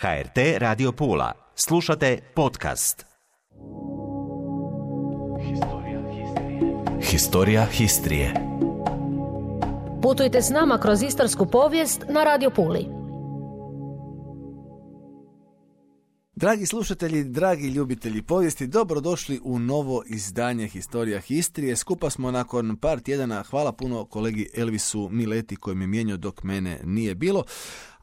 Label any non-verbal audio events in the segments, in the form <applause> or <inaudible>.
HRT Radio Pula. Slušate podcast. Historija Histrije. Putujte s nama kroz istarsku povijest na Radio Puli. Dragi slušatelji, dragi ljubitelji povijesti, dobrodošli u novo izdanje Historija Histrije. Skupa smo nakon par tjedana, hvala puno kolegi Elvisu Mileti koji mi mijenio dok mene nije bilo.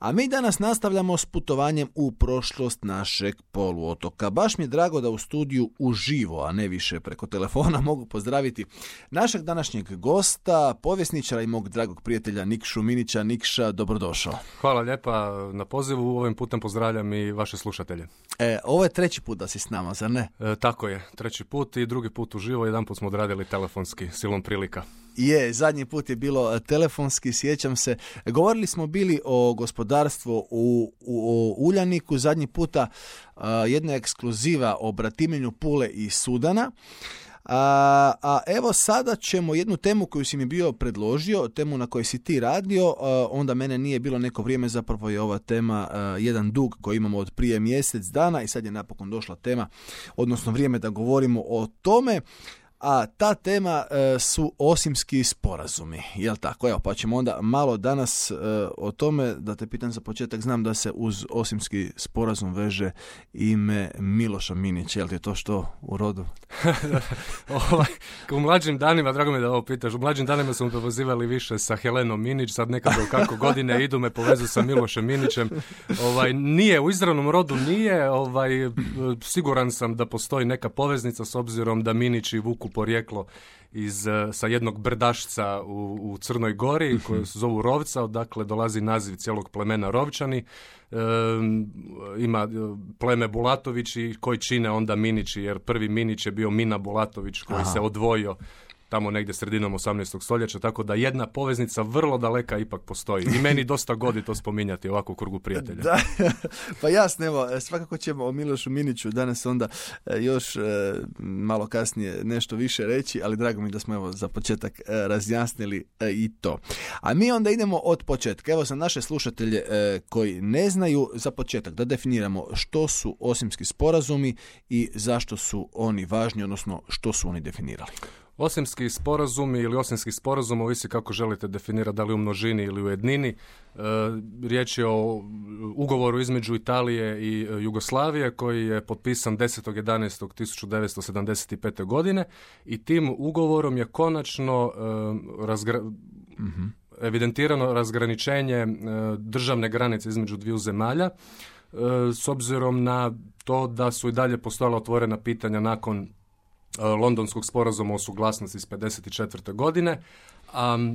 A mi danas nastavljamo s putovanjem u prošlost našeg poluotoka. Baš mi je drago da u studiju uživo, a ne više preko telefona, <laughs> mogu pozdraviti našeg današnjeg gosta, povjesničara i mog dragog prijatelja Nikšu Minića. Nikša, dobrodošao. Hvala lijepa na pozivu. Ovim putem pozdravljam i vaše slušatelje. E, ovo je treći put da si s nama, zar ne? E, tako je, treći put i drugi put uživo. Jedan put smo odradili telefonski, silom prilika. Je, zadnji put je bilo telefonski, sjećam se. Govorili smo bili o gospodarstvu u, u, Uljaniku, zadnji puta jedna ekskluziva o bratimenju Pule i Sudana. A, a evo sada ćemo jednu temu koju si mi bio predložio, temu na kojoj si ti radio, onda mene nije bilo neko vrijeme, zapravo je ova tema jedan dug koji imamo od prije mjesec dana i sad je napokon došla tema, odnosno vrijeme da govorimo o tome a ta tema e, su osimski sporazumi, jel tako? Evo, pa ćemo onda malo danas e, o tome, da te pitam za početak, znam da se uz osimski sporazum veže ime Miloša Minića, jel ti je to što u rodu? <laughs> ovaj, u mlađim danima, drago mi da ovo pitaš, u mlađim danima smo povezivali više sa Helenom Minić, sad nekako kako godine idu me povezu sa Milošem Minićem. Ovaj, nije, u izravnom rodu nije, ovaj, siguran sam da postoji neka poveznica s obzirom da Minić i Vuku porijeklo iz, eh, sa jednog brdašca u, u Crnoj Gori mhm. koje se zovu Rovca, odakle dolazi naziv cijelog plemena Rovčani. ima eh, pleme Bulatovići koji čine onda Minići, jer prvi Minić je bio Mina Bulatović koji se odvojio tamo negdje sredinom 18. stoljeća, tako da jedna poveznica vrlo daleka ipak postoji. I meni dosta godi to spominjati ovako u krugu prijatelja. Da, <laughs> pa jasno, evo, svakako ćemo o Milošu Miniću danas onda e, još e, malo kasnije nešto više reći, ali drago mi da smo evo za početak e, razjasnili i to. A mi onda idemo od početka. Evo za naše slušatelje koji ne znaju, za početak da definiramo što su osimski sporazumi i zašto su oni važni, odnosno što su oni definirali. Osimski sporazumi ili osimski sporazum, ovisi kako želite definirati, da li u množini ili u jednini. E, riječ je o ugovoru između Italije i e, Jugoslavije koji je potpisan 10.11.1975. godine i tim ugovorom je konačno e, mhm. evidentirano razgraničenje državne granice između dviju zemalja s obzirom na to da su i dalje postojala otvorena pitanja nakon E, Londonskog sporazuma o suglasnosti iz 54. godine. A,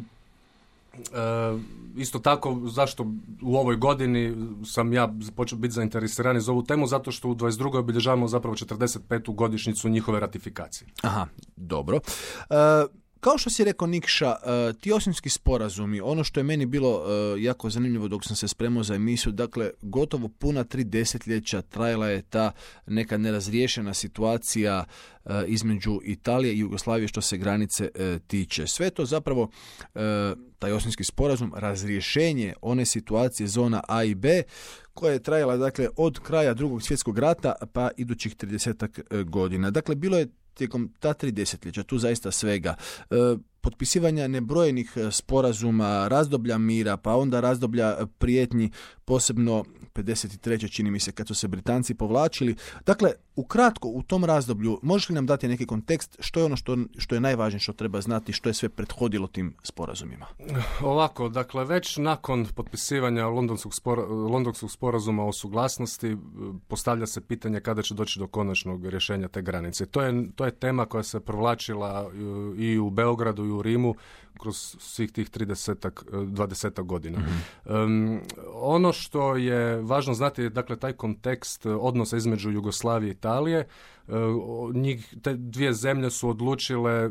e, isto tako, zašto u ovoj godini sam ja počeo biti zainteresiran za ovu temu, zato što u 22. obilježavamo zapravo 45. godišnjicu njihove ratifikacije. Aha, dobro. E, kao što si rekao Nikša, uh, ti osimski sporazumi, ono što je meni bilo e, jako zanimljivo dok sam se spremao za emisiju, dakle, gotovo puna tri desetljeća trajala je ta neka nerazriješena situacija e, između Italije i Jugoslavije što se granice tiče. Sve to zapravo, taj osimski sporazum, razrješenje one situacije zona A i B, koja je trajala dakle od kraja drugog svjetskog rata pa idućih 30 godina. Dakle, bilo je tijekom ta tri desetljeća, tu zaista svega, e, potpisivanja nebrojenih e, sporazuma, razdoblja mira, pa onda razdoblja prijetnji, posebno 53. čini mi se kad su se Britanci povlačili. Dakle, ukratko u tom razdoblju možeš li nam dati neki kontekst što je ono što, što je najvažnije što treba znati, što je sve prethodilo tim sporazumima? Ovako, dakle, već nakon potpisivanja Londonskog, spora, Londonskog sporazuma o suglasnosti postavlja se pitanje kada će doći do konačnog rješenja te granice. To je, to je tema koja se provlačila e, i u Beogradu i u Rimu kroz svih tih 30 20 godina. Mm ono što je važno znati je dakle taj kontekst odnosa između Jugoslavije i Italije. E, njih, te dvije zemlje su odlučile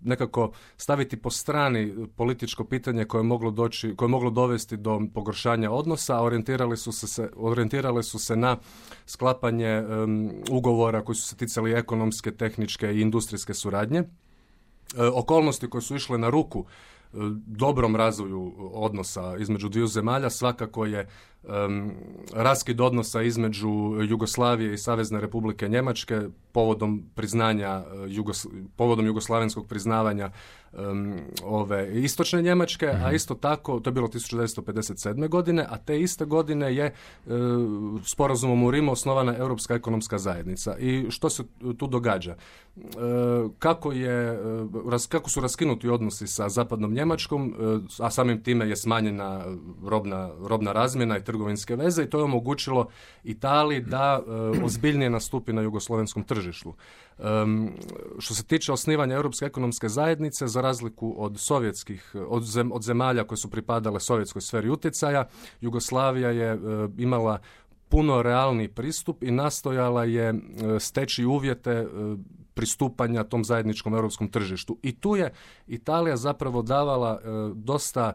nekako staviti po strani političko pitanje koje je moglo, doći, koje je moglo dovesti do pogoršanja odnosa, orijentirali su se, orijentirale su se na sklapanje ugovora koji su se ticali ekonomske, tehničke i industrijske suradnje. E, okolnosti koje su išle na ruku e, dobrom razvoju odnosa između dviju zemalja svakako je um, raskid odnosa između Jugoslavije i Savezne Republike Njemačke povodom priznanja Jugos, povodom jugoslavenskog priznavanja ove istočne Njemačke, a mhm. isto tako, to je bilo 1957. godine, a te iste godine je uh, sporazumom u Rimu osnovana Europska ekonomska zajednica. I što se tu događa? E, kako, je, e, kako su raskinuti odnosi sa zapadnom Njemačkom, a samim time je smanjena robna, robna razmjena i trgovinske veze i to je omogućilo Italiji da ozbiljnije nastupi na jugoslovenskom tržištu. Um, što se tiče osnivanja Europske ekonomske zajednice, za razliku od sovjetskih, od, od zemalja koje su pripadale sovjetskoj sferi utjecaja, Jugoslavija je e, imala puno realni pristup i nastojala je e, steći uvjete e, pristupanja tom zajedničkom europskom tržištu. I tu je Italija zapravo davala dosta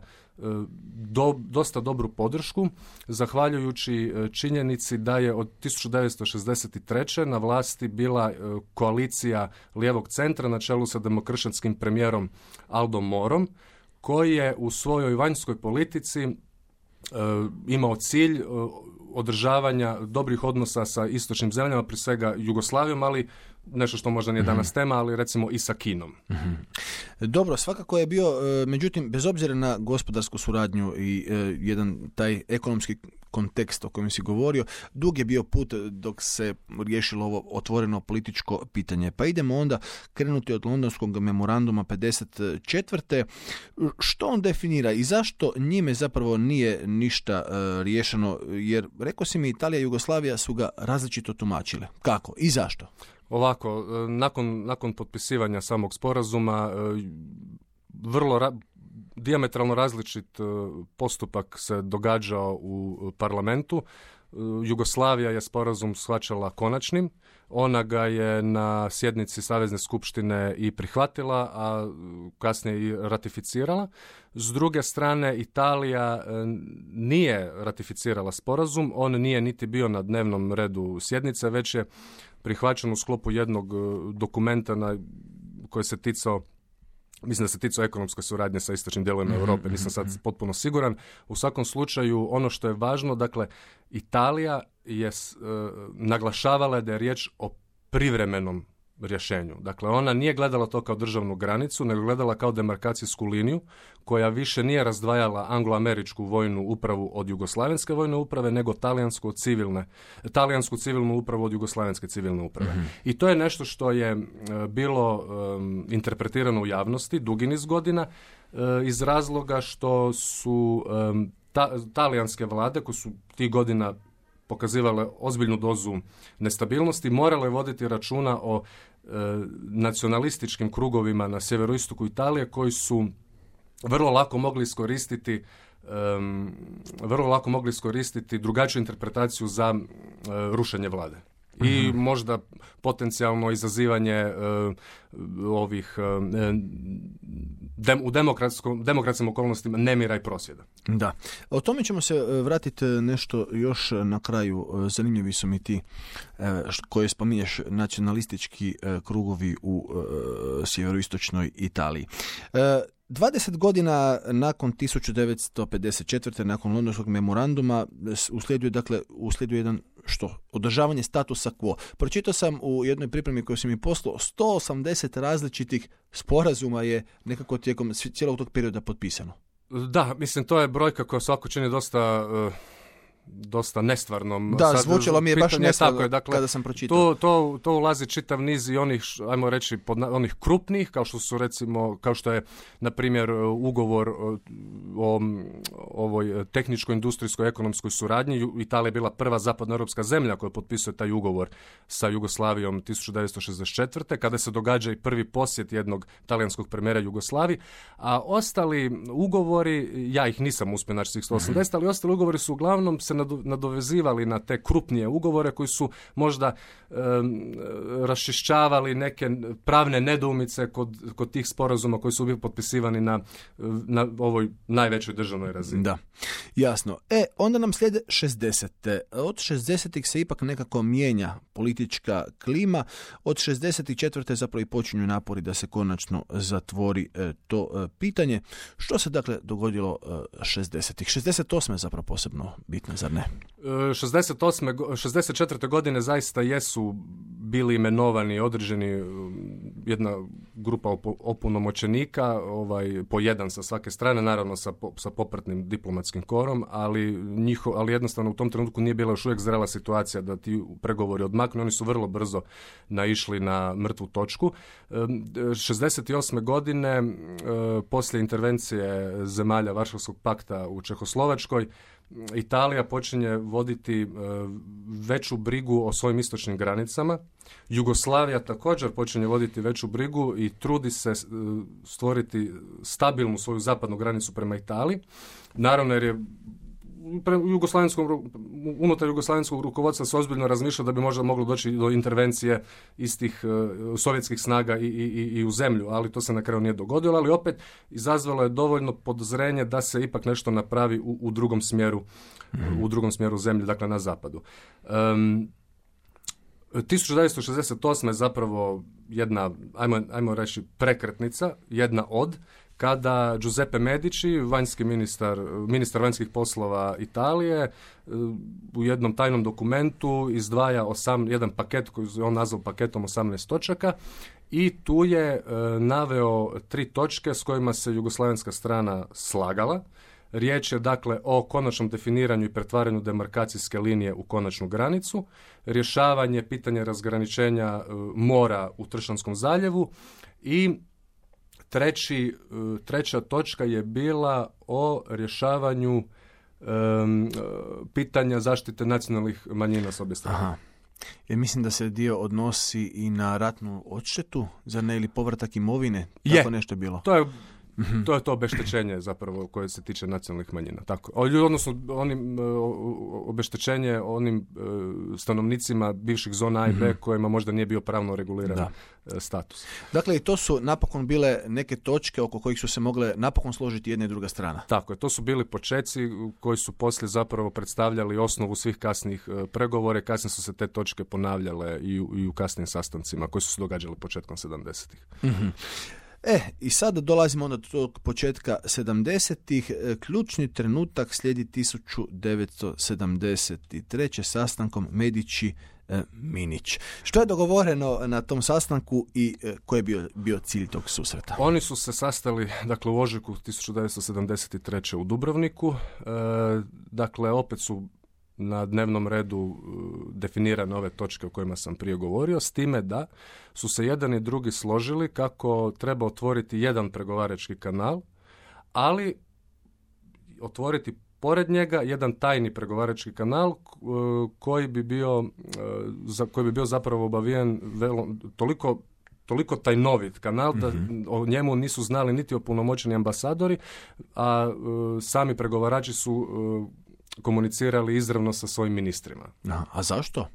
do, dosta dobru podršku, zahvaljujući e, činjenici da je od 1963. na vlasti bila e, koalicija lijevog centra na čelu sa demokršćanskim premijerom Aldo Morom, koji je u svojoj vanjskoj politici e, imao cilj održavanja dobrih odnosa sa istočnim zemljama, prije svega Jugoslavijom, ali nešto što možda nije danas mhm. tema, ali recimo i sa Kinom. Mhm. Dobro, svakako je bio, e, međutim, bez obzira na gospodarsku suradnju i e, jedan taj ekonomski kontekst o kojem si govorio, dug je bio put dok se riješilo ovo otvoreno političko pitanje. Pa idemo onda krenuti od londonskog memoranduma 54. Što on definira i zašto njime zapravo nije ništa e, riješeno? Jer rekao si mi Italija i Jugoslavija su ga različito tumačile. Kako i zašto? Ovako, e, nakon, nakon potpisivanja samog sporazuma, e, vrlo ra- diametralno različit e, postupak se događao u parlamentu. Jugoslavija je sporazum shvaćala konačnim, ona ga je na sjednici Savezne skupštine i prihvatila, a kasnije i ratificirala. S druge strane, Italija nije ratificirala sporazum, on nije niti bio na dnevnom redu sjednice, već je prihvaćen u sklopu jednog e, dokumenta na koje se ticao Mislim da se ticao ekonomske suradnje sa istočnim dijelovima mhm, Europe, nisam sad mhm. potpuno siguran. U svakom slučaju, ono što je važno, dakle, Italija je uh, naglašavala da je riječ o privremenom rješenju. Dakle, ona nije gledala to kao državnu granicu, nego gledala kao demarkacijsku liniju koja više nije razdvajala angloameričku vojnu upravu od jugoslavenske vojne uprave, nego talijansku civilne, talijansku civilnu upravu od jugoslavenske civilne uprave. Mhm. I to je nešto što je e, bilo interpretirano u javnosti dugi niz godina e, iz razloga što su talijanske vlade koje su tih godina pokazivale ozbiljnu dozu nestabilnosti, morale voditi računa o nacionalističkim krugovima na sjeveroistoku Italije koji su vrlo lako mogli iskoristiti vrlo lako mogli iskoristiti drugačiju interpretaciju za e, rušenje vlade i mhm. možda potencijalno izazivanje e, ovih u demokratskom, demokratskim okolnostima nemira i prosvjeda. Da. O tome ćemo se e, vratiti e, nešto još na kraju. E, zanimljivi su mi ti koje spominješ nacionalistički krugovi u sjeveroistočnoj Italiji. 20 godina nakon 1954. nakon Londonskog memoranduma uslijedio dakle uslijedio jedan što održavanje statusa quo. Pročitao sam u jednoj pripremi koju sam mi poslao 180 različitih sporazuma je nekako tijekom cijelog tog perioda potpisano. Da, mislim to je brojka koja svako čini dosta uh dosta nestvarnom. Da, Sad, zvučalo mi je baš nestvarno tako je, dakle, kada sam pročitao. To, to, to ulazi čitav niz i onih, ajmo reći, pod, onih krupnih, kao što su recimo, kao što je, na primjer, ugovor o, ovoj tehničko-industrijskoj ekonomskoj suradnji. Italija je bila prva zapadnoeuropska zemlja koja potpisuje taj ugovor sa Jugoslavijom 1964. kada se događa i prvi posjet jednog talijanskog premijera Jugoslavi, a ostali ugovori, ja ih nisam uspio naći svih 180, mm ali ostali ugovori su uglavnom se nadovezivali na te krupnije ugovore koji su možda um, rašišćavali neke pravne nedoumice kod, kod tih sporazuma koji su bili potpisivani na, na ovoj najvećoj državnoj razini. Da, jasno. E, onda nam slijede 60. Od 60. se ipak nekako mijenja politička klima. Od 64. zapravo i počinju napori da se konačno zatvori e, to e, pitanje. Što se dakle dogodilo 60. 68. je zapravo posebno bitno zar ne? 68. go- 64. godine zaista jesu bili imenovani određeni um, jedna grupa opu- opunomoćenika, ovaj, po jedan sa svake strane, naravno sa, sa popratnim diplomatskim korom, ali, njiho, ali jednostavno u tom trenutku nije bila još uvijek zrela situacija da ti pregovori odmaknu, oni su vrlo brzo naišli na mrtvu točku. Um, 68. godine, e, poslije intervencije zemalja Varšavskog pakta u Čehoslovačkoj, Italija počinje voditi e, veću brigu o svojim istočnim granicama. Jugoslavija također počinje voditi veću brigu i trudi se e, stvoriti stabilnu svoju zapadnu granicu prema Italiji. Naravno jer je jugoslavenskom, unutar jugoslavenskog rukovodstva se ozbiljno razmišlja da bi možda moglo doći do intervencije istih e, sovjetskih snaga i, i, i- u zemlju, ali to se na kraju nije dogodilo, ali opet izazvalo je dovoljno podozrenje da se ipak nešto napravi u, u drugom smjeru u drugom smjeru zemlje, dakle na zapadu. Em, 1968. je zapravo jedna, ajmo, ajmo reći, prekretnica, jedna od, kada Giuseppe Medici, vanjski ministar, ministar vanjskih poslova Italije, e, u jednom tajnom dokumentu izdvaja osam, jedan paket koji je on nazvao paketom 18 točaka i tu je e, naveo tri točke s kojima se jugoslavenska strana slagala. Riječ je dakle o konačnom definiranju i pretvaranju demarkacijske linije u konačnu granicu, rješavanje pitanja razgraničenja e, mora u Tršanskom zaljevu i treći, e, treća točka je bila o rješavanju e, pitanja zaštite nacionalnih manjina s obje strane. Aha. Jer mislim da se dio odnosi i na ratnu odštetu, zar ne, ili povratak imovine, Je. tako nešto je bilo. To je to je to obeštećenje zapravo koje se tiče nacionalnih manjina. Tako. Odnosno onim e, obeštećenje onim e, stanovnicima bivših zona A i B kojima možda nije bio pravno reguliran Da. e, status. Dakle, i to su napokon bile neke točke oko kojih su se mogle napokon složiti jedna i druga strana. Tako je, to su bili počeci koji su poslije zapravo predstavljali osnovu svih kasnijih e, pregovora i kasnije su se te točke ponavljale i u, i u kasnijim sastancima koji su se događali početkom 70-ih. E, i sad dolazimo onda do tog početka 70-ih. E, Ključni trenutak slijedi 1973. sastankom Medići e, Minić. Što je dogovoreno na tom sastanku i e, koji je bio, bio cilj tog susreta? Oni su se sastali dakle, u ožujku 1973. u Dubrovniku. E, dakle, opet su na dnevnom redu e, definirane ove točke o kojima sam prije govorio, s time da su se jedan i drugi složili kako treba otvoriti jedan pregovarački kanal, ali otvoriti pored njega jedan tajni pregovarački kanal e, koji bi bio e, za koji bi bio zapravo obavijen velo, toliko toliko tajnovit kanal da o njemu nisu znali niti opunomoćeni ambasadori, a e, sami pregovarači su e, komunicirali izravno sa svojim ministrima. Aha, a zašto?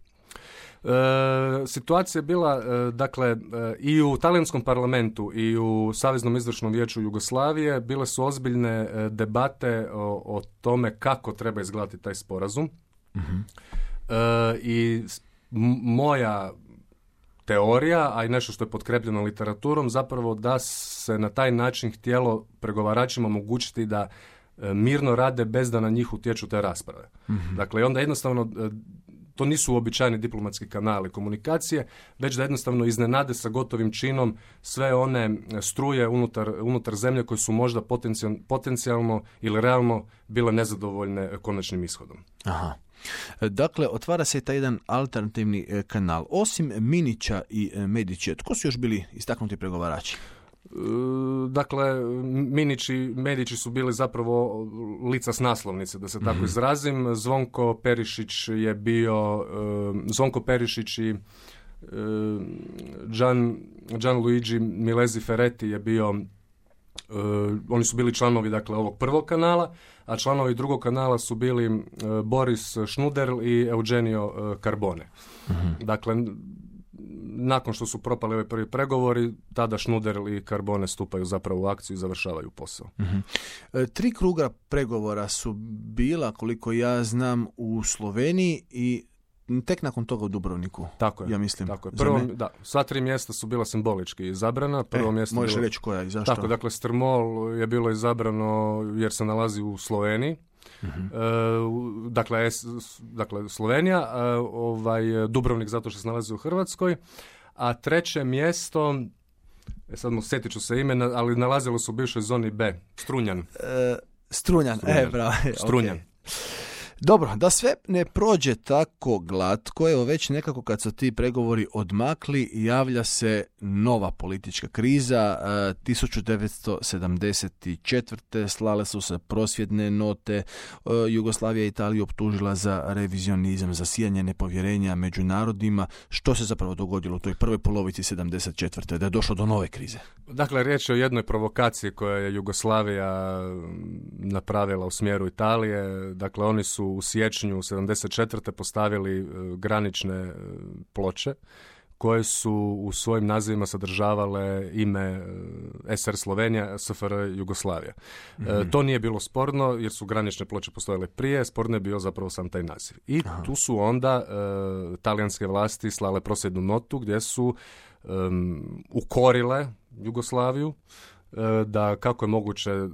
E, situacija je bila, e, dakle, e, i u talijanskom parlamentu i u Saveznom izvršnom vijeću Jugoslavije bile su ozbiljne e, debate o, o tome kako treba izgledati taj sporazum. E, I moja teorija, a i nešto što je potkrepljeno literaturom, zapravo da se na taj način htjelo pregovaračima omogućiti da mirno rade bez da na njih utječu te rasprave. Dakle, i onda jednostavno e, to nisu uobičajeni diplomatski kanali komunikacije, već da jednostavno iznenade sa gotovim činom sve one e, struje unutar, unutar zemlje koje su možda potencijal- potencijalno ili realno bile nezadovoljne e, konačnim ishodom. Aha. E, Dakle, otvara se taj jedan alternativni e, kanal. Osim Minića i e, Medića, tko su još bili istaknuti pregovarači? E, Dakle, Minić i Medići su bili zapravo lica s naslovnice, da se tako izrazim. Zvonko Perišić je bio, e, Zvonko Perišić i e, Gian, Gianluigi Milesi Ferretti je bio oni su bili članovi dakle ovog prvog kanala, a članovi drugog kanala su bili Boris Šnuder i Eugenio e, Carbone. Dakle, n- nakon što su propali ovi prvi pregovori, tada Šnuder i Carbone stupaju zapravo u akciju i završavaju posao. E, Tri kruga pregovora su bila, koliko ja znam, u Sloveniji i tek nakon toga u Dubrovniku. Tako je. Ja mislim. Tako je. Prvo, da, sva tri mjesta su bila simbolički izabrana. Prvo E, mjesto možeš bilo- reći koja i zašto? Tako, dakle, Strmol je bilo izabrano jer se nalazi u Sloveniji. Dakle, dakle, Slovenija, ovaj, Dubrovnik zato što se nalazi u Hrvatskoj, a treće mjesto, e sad mu sjetit ću se ime, ali nalazilo su u bivšoj zoni B, Strunjan. E, strunjan, e, bravo. <laughs> Strunjan. Dobro, da sve ne prođe tako glatko, evo već nekako kad su ti pregovori odmakli, javlja se nova politička kriza. 1974. E, slale su se prosvjedne note, e, Jugoslavija i Italija optužila za revizionizam, za sijanje nepovjerenja među narodima. Što se zapravo dogodilo u toj prvoj polovici 74. da je došlo do nove krize? Dakle, riječ je o jednoj provokaciji koje je Jugoslavija napravila u smjeru Italije. Dakle, oni su u siječnju 74. postavili e, granične ploče koje su u svojim nazivima sadržavale ime e, SR Slovenija, SFR Jugoslavija. E, to nije bilo sporno jer su granične ploče postojale prije, sporno je bio zapravo sam taj naziv. I tu su onda e, talijanske vlasti slale prosjednu notu gdje su ukorile Jugoslaviju E, da kako je moguće e,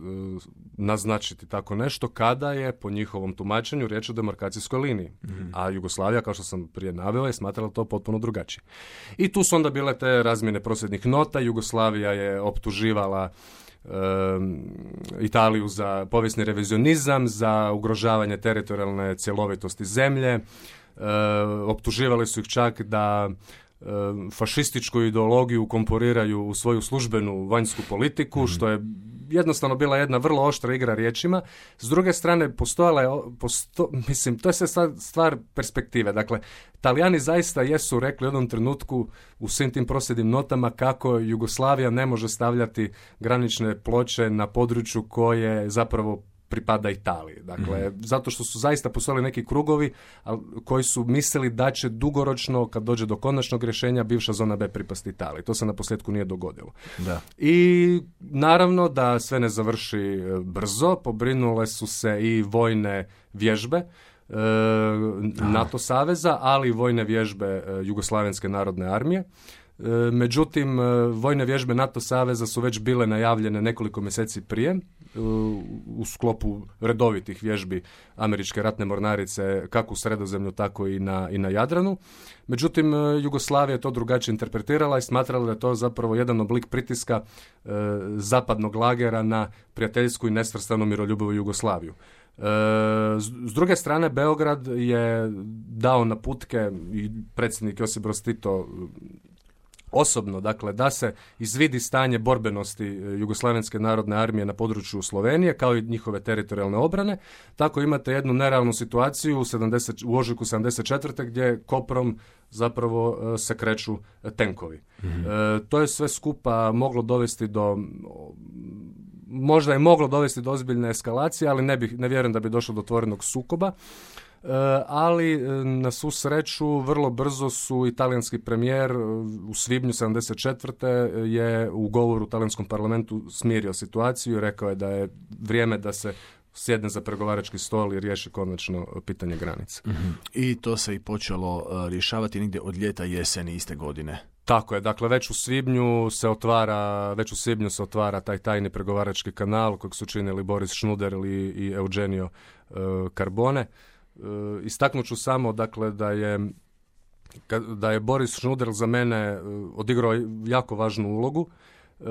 naznačiti tako nešto kada je po njihovom tumačenju riječ o demarkacijskoj liniji. Mhm. A Jugoslavija, kao što sam prije naveo, je smatrala to potpuno drugačije. I tu su onda bile te razmjene prosvjednih nota. Jugoslavija je optuživala Italiju za povijesni revizionizam, za ugrožavanje teritorijalne cjelovitosti zemlje. E, optuživali su ih čak da fašističku ideologiju komporiraju u svoju službenu vanjsku politiku, mhm. što je jednostavno bila jedna vrlo oštra igra riječima. S druge strane, postojala je, posto, mislim, to je sve stvar perspektive. Dakle, Talijani zaista jesu rekli u jednom trenutku u svim tim prosjednim notama kako Jugoslavija ne može stavljati granične ploče na području koje zapravo pripada Italiji. Dakle, mm zato što su zaista postojali neki krugovi koji su mislili da će dugoročno, kad dođe do konačnog rješenja, bivša zona B pripasti Italiji. To se na posljedku nije dogodilo. Da. I naravno da sve ne završi e, brzo, pobrinule su se i vojne vježbe, e, NATO saveza, ali i vojne vježbe e, Jugoslavenske narodne armije. Međutim, vojne vježbe NATO saveza su već bile najavljene nekoliko mjeseci prije u sklopu redovitih vježbi američke ratne mornarice kako u sredozemlju tako i na, i na Jadranu. Međutim, e, Jugoslavija je to drugačije interpretirala i smatrala da je to zapravo jedan oblik pritiska e, zapadnog lagera na prijateljsku i nesvrstanu miroljubivu Jugoslaviju. E, s druge strane, Beograd je dao naputke i predsjednik Josip Broz Tito osobno, dakle, da se izvidi stanje borbenosti e, Jugoslavenske narodne armije na području Slovenije, kao i njihove teritorijalne obrane. Tako imate jednu nerealnu situaciju u, 70, u ožujku 74. gdje Koprom zapravo e, se kreću tenkovi. Mhm. E, to je sve skupa moglo dovesti do možda je moglo dovesti do ozbiljne eskalacije, ali ne, bih, ne vjerujem da bi došlo do otvorenog sukoba. E, ali e, na svu sreću vrlo brzo su italijanski premijer e, u svibnju 74. je u govoru u talijanskom parlamentu smirio situaciju i rekao je da je vrijeme da se sjedne za pregovarački stol i riješi konačno pitanje granice. Mhm. I to se i počelo rješavati negdje od ljeta jeseni iste godine. Tako je, dakle već u svibnju se otvara, već u svibnju se otvara taj tajni pregovarački kanal kojeg su činili Boris Šnuder i Eugenio Carbone. E, istaknut ću samo dakle da je da je Boris Šnuder za mene e, odigrao jako važnu ulogu. E,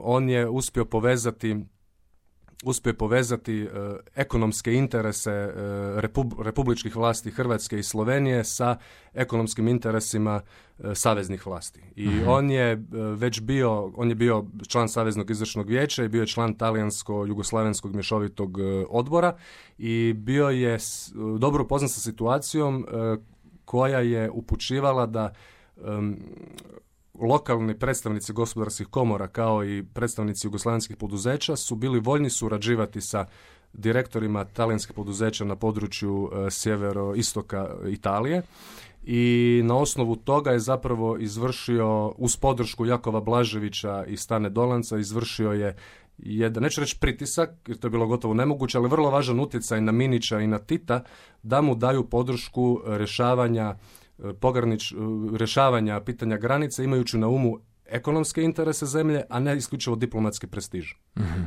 on je uspio povezati uspio povezati ekonomske interese republičkih vlasti Hrvatske i Slovenije sa ekonomskim interesima saveznih vlasti. I mhm. on je već bio, on je bio član Saveznog izvršnog vijeća i bio je član talijansko-jugoslavenskog mješovitog odbora i bio je dobro upoznat sa situacijom e, koja je upućivala da lokalni predstavnici gospodarskih komora kao i predstavnici jugoslavenskih poduzeća su bili voljni surađivati sa direktorima talijanskih poduzeća na području e, sjevero-istoka Italije. I na osnovu toga je zapravo izvršio uz podršku Jakova Blaževića i Stane Dolanca izvršio je jedan, neću reći pritisak, jer to je bilo gotovo nemoguće, ali vrlo važan utjecaj na Minića i na Tita da mu daju podršku rješavanja pogranič, e, rješavanja pitanja granice imajući na umu ekonomske interese zemlje, a ne isključivo diplomatski prestiž. Mhm.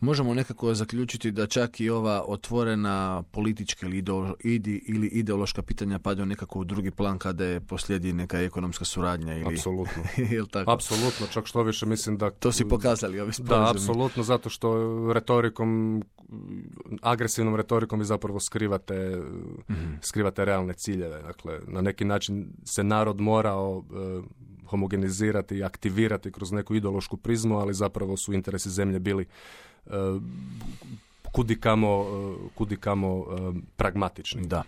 Možemo nekako zaključiti da čak i ova otvorena politička ili, ili ideološka pitanja padaju nekako u drugi plan kada je poslijedi neka ekonomska suradnja ili apsolutno. <laughs> Tako? apsolutno čak što više mislim da to si pokazali ovi da apsolutno zato što retorikom agresivnom retorikom vi zapravo skrivate mm skrivate realne ciljeve. Dakle na neki način se narod morao e, homogenizirati i aktivirati kroz neku ideološku prizmu ali zapravo su interesi zemlje bili euh, kudikamo, e, kudikamo pragmatični da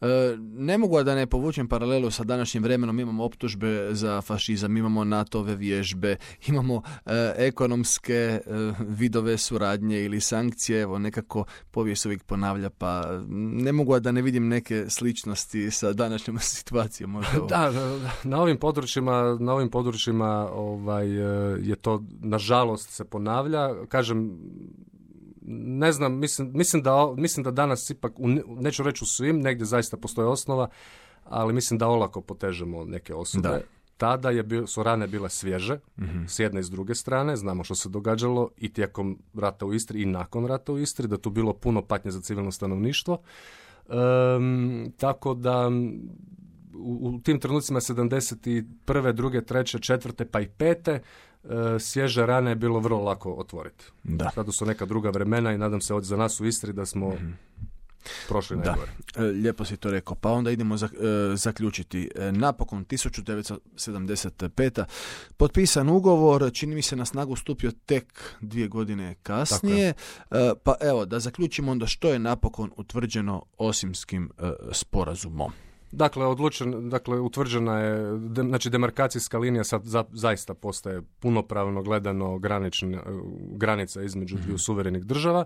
E, ne mogu da ne povučem paralelu sa današnjim vremenom, imamo optužbe za fašizam, imamo NATO-ve vježbe, imamo e, ekonomske e, vidove suradnje ili sankcije, evo nekako povijest uvijek ponavlja, pa ne mogu da ne vidim neke sličnosti sa današnjom <laughs> situacijom. Možda da, na ovim područjima, na ovim područjima ovaj, je to nažalost se ponavlja. Kažem, ne znam, mislim, mislim, da, mislim da danas ipak, neću reći u svim, negdje zaista postoje osnova, ali mislim da olako potežemo neke osobe. Tada je bio, su rane bile svježe, mm s jedne i s druge strane, znamo što se događalo i tijekom rata u Istri i nakon rata u Istri, da tu bilo puno patnje za civilno stanovništvo. tako da u, u tim trenucima 71. druge, treće, četvrte pa i pete svježe rane je bilo vrlo lako otvoriti. Da. Sada su neka druga vremena i nadam se od za nas u Istri da smo mm prošli da. E, lijepo si to rekao. Pa onda idemo za, e, zaključiti. napokon 1975. potpisan ugovor, čini mi se na snagu stupio tek dvije godine kasnije. pa evo, da zaključimo onda što je napokon utvrđeno Osimskim sporazumom. Dakle, odlučen, dakle, utvrđena je, znači demarkacijska linija sad za, zaista postaje punopravno gledano granična, granica između dviju mhm. suverenih država.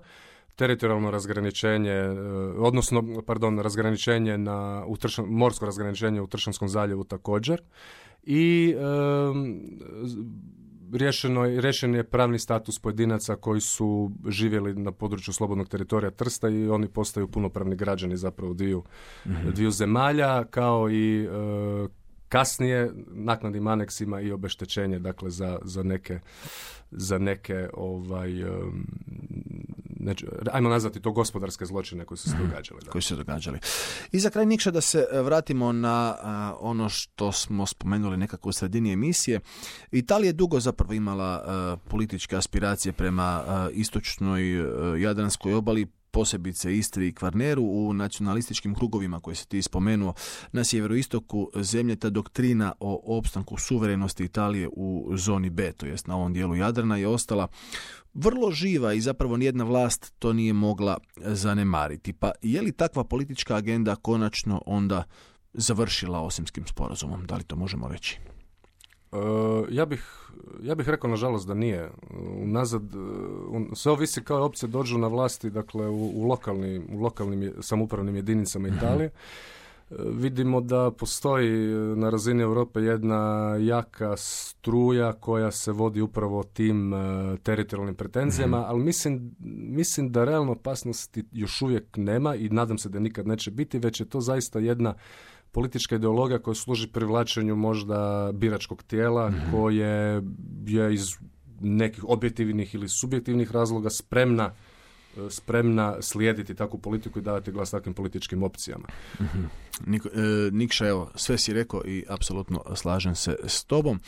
Teritorijalno razgraničenje, e, odnosno, pardon, razgraničenje na, u morsko razgraničenje u Tršanskom zaljevu također. I riješeno, riješen je pravni status pojedinaca koji su živjeli na području slobodnog teritorija Trsta i oni postaju punopravni građani zapravo dviju, mm dviju zemalja kao i e, kasnije naknadnim aneksima i obeštećenje dakle za, za neke za neke ovaj ajmo nazvati to gospodarske zločine koji su se mhm. događali. Koji su se događali. I za kraj Nikša da se e, vratimo na ono što smo spomenuli nekako u sredini emisije. Italija je dugo zapravo imala političke aspiracije prema istočnoj Jadranskoj obali posebice Istri i Kvarneru u nacionalističkim krugovima koje se ti spomenuo na sjeveroistoku zemlje ta doktrina o opstanku suverenosti Italije u zoni B, to jest na ovom dijelu Jadrana je ostala vrlo živa i zapravo nijedna vlast to nije mogla zanemariti. Pa je li takva politička agenda konačno onda završila Osimskim sporazumom? Da li to možemo reći? E, ja bih, ja bih rekao nažalost da nije. Unazad, e, sve ovisi kao opcije dođu na vlasti dakle, u, u, lokalnim, u lokalnim samoupravnim jedinicama mhm. Italije. E, vidimo da postoji na razini Europe jedna jaka struja koja se vodi upravo tim teritorijalnim pretenzijama, mhm. ali mislim, mislim da realno opasnosti još uvijek nema i nadam se da nikad neće biti, već je to zaista jedna politička ideologija koja služi privlačenju možda biračkog tijela mm koje je iz nekih objektivnih ili subjektivnih razloga spremna spremna slijediti takvu politiku i davati glas takvim političkim opcijama. mm Nikša, evo, sve si rekao i apsolutno slažem se s tobom.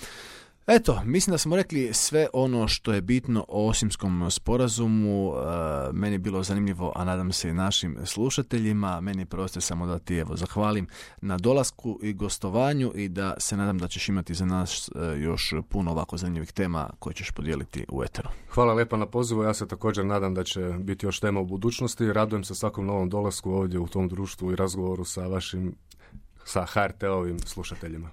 Eto, mislim da smo rekli sve ono što je bitno o Osimskom sporazumu. E, meni je bilo zanimljivo, a nadam se i našim slušateljima. Meni proste samo da ti evo zahvalim na dolasku i gostovanju i da se nadam da ćeš imati za nas e, još puno ovako zanimljivih tema koje ćeš podijeliti u Eteru. Hvala lijepa na pozivu. Ja se također nadam da će biti još tema u budućnosti. Radujem se svakom novom dolasku ovdje u tom društvu i razgovoru sa vašim sa HRT-ovim slušateljima.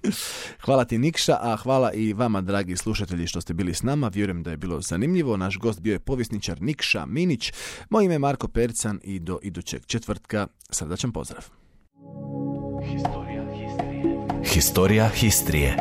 Hvala ti Nikša, a hvala i vama dragi slušatelji što ste bili s nama. Vjerujem da je bilo zanimljivo. Naš gost bio je povjesničar Nikša Minić. Moje ime je Marko Percan i do idućeg četvrtka srdačan pozdrav. Historija Histrije. Historija Histrije.